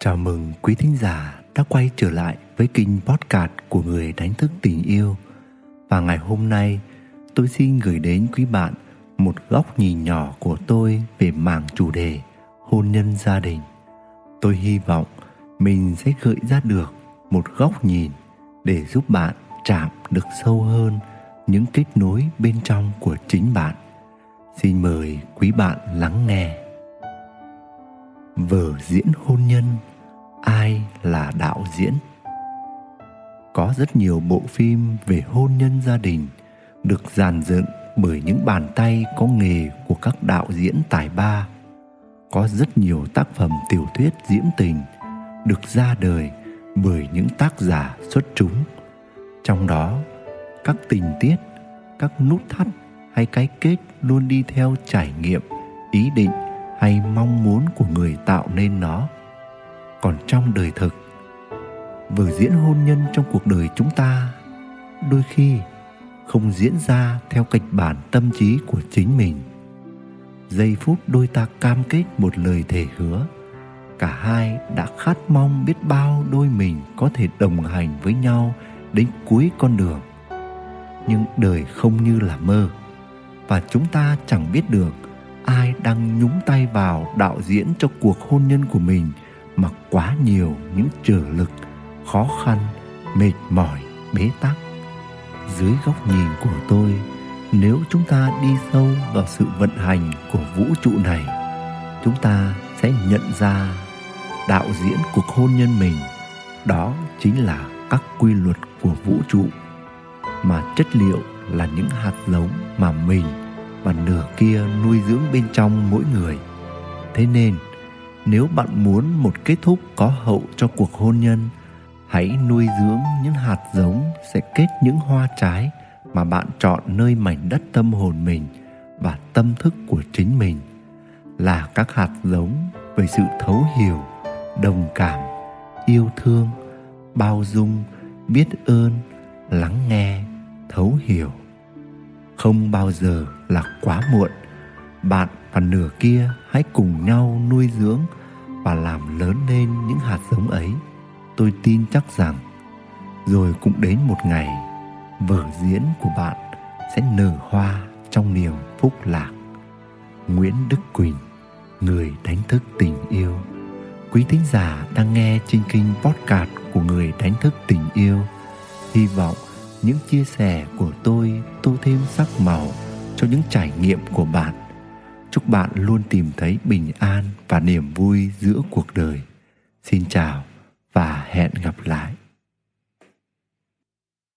Chào mừng quý thính giả đã quay trở lại với kênh podcast của người đánh thức tình yêu. Và ngày hôm nay, tôi xin gửi đến quý bạn một góc nhìn nhỏ của tôi về mảng chủ đề hôn nhân gia đình. Tôi hy vọng mình sẽ gợi ra được một góc nhìn để giúp bạn chạm được sâu hơn những kết nối bên trong của chính bạn. Xin mời quý bạn lắng nghe. Vở diễn hôn nhân, ai là đạo diễn? Có rất nhiều bộ phim về hôn nhân gia đình được dàn dựng bởi những bàn tay có nghề của các đạo diễn tài ba. Có rất nhiều tác phẩm tiểu thuyết diễm tình được ra đời bởi những tác giả xuất chúng. Trong đó, các tình tiết, các nút thắt hay cái kết luôn đi theo trải nghiệm, ý định hay mong muốn của người tạo nên nó. Còn trong đời thực, vở diễn hôn nhân trong cuộc đời chúng ta đôi khi không diễn ra theo kịch bản tâm trí của chính mình. Giây phút đôi ta cam kết một lời thề hứa, cả hai đã khát mong biết bao đôi mình có thể đồng hành với nhau đến cuối con đường. Nhưng đời không như là mơ, và chúng ta chẳng biết được đang nhúng tay vào đạo diễn cho cuộc hôn nhân của mình mà quá nhiều những trở lực, khó khăn, mệt mỏi, bế tắc. Dưới góc nhìn của tôi, nếu chúng ta đi sâu vào sự vận hành của vũ trụ này, chúng ta sẽ nhận ra đạo diễn cuộc hôn nhân mình, đó chính là các quy luật của vũ trụ, mà chất liệu là những hạt giống mà mình và nửa kia nuôi dưỡng bên trong mỗi người. Thế nên, nếu bạn muốn một kết thúc có hậu cho cuộc hôn nhân, hãy nuôi dưỡng những hạt giống sẽ kết những hoa trái mà bạn chọn nơi mảnh đất tâm hồn mình và tâm thức của chính mình, là các hạt giống về sự thấu hiểu, đồng cảm, yêu thương, bao dung, biết ơn, lắng nghe, thấu hiểu. Không bao giờ là quá muộn. Bạn và nửa kia hãy cùng nhau nuôi dưỡng và làm lớn lên những hạt giống ấy. Tôi tin chắc rằng, rồi cũng đến một ngày, vở diễn của bạn sẽ nở hoa trong niềm phúc lạc. Nguyễn đức quỳnh, người đánh thức tình yêu. Quý thính giả đang nghe trên kênh podcast của người đánh thức tình yêu. Hy vọng những chia sẻ của tôi tô thêm sắc màu cho những trải nghiệm của bạn. Chúc bạn luôn tìm thấy bình an và niềm vui giữa cuộc đời. Xin chào và hẹn gặp lại.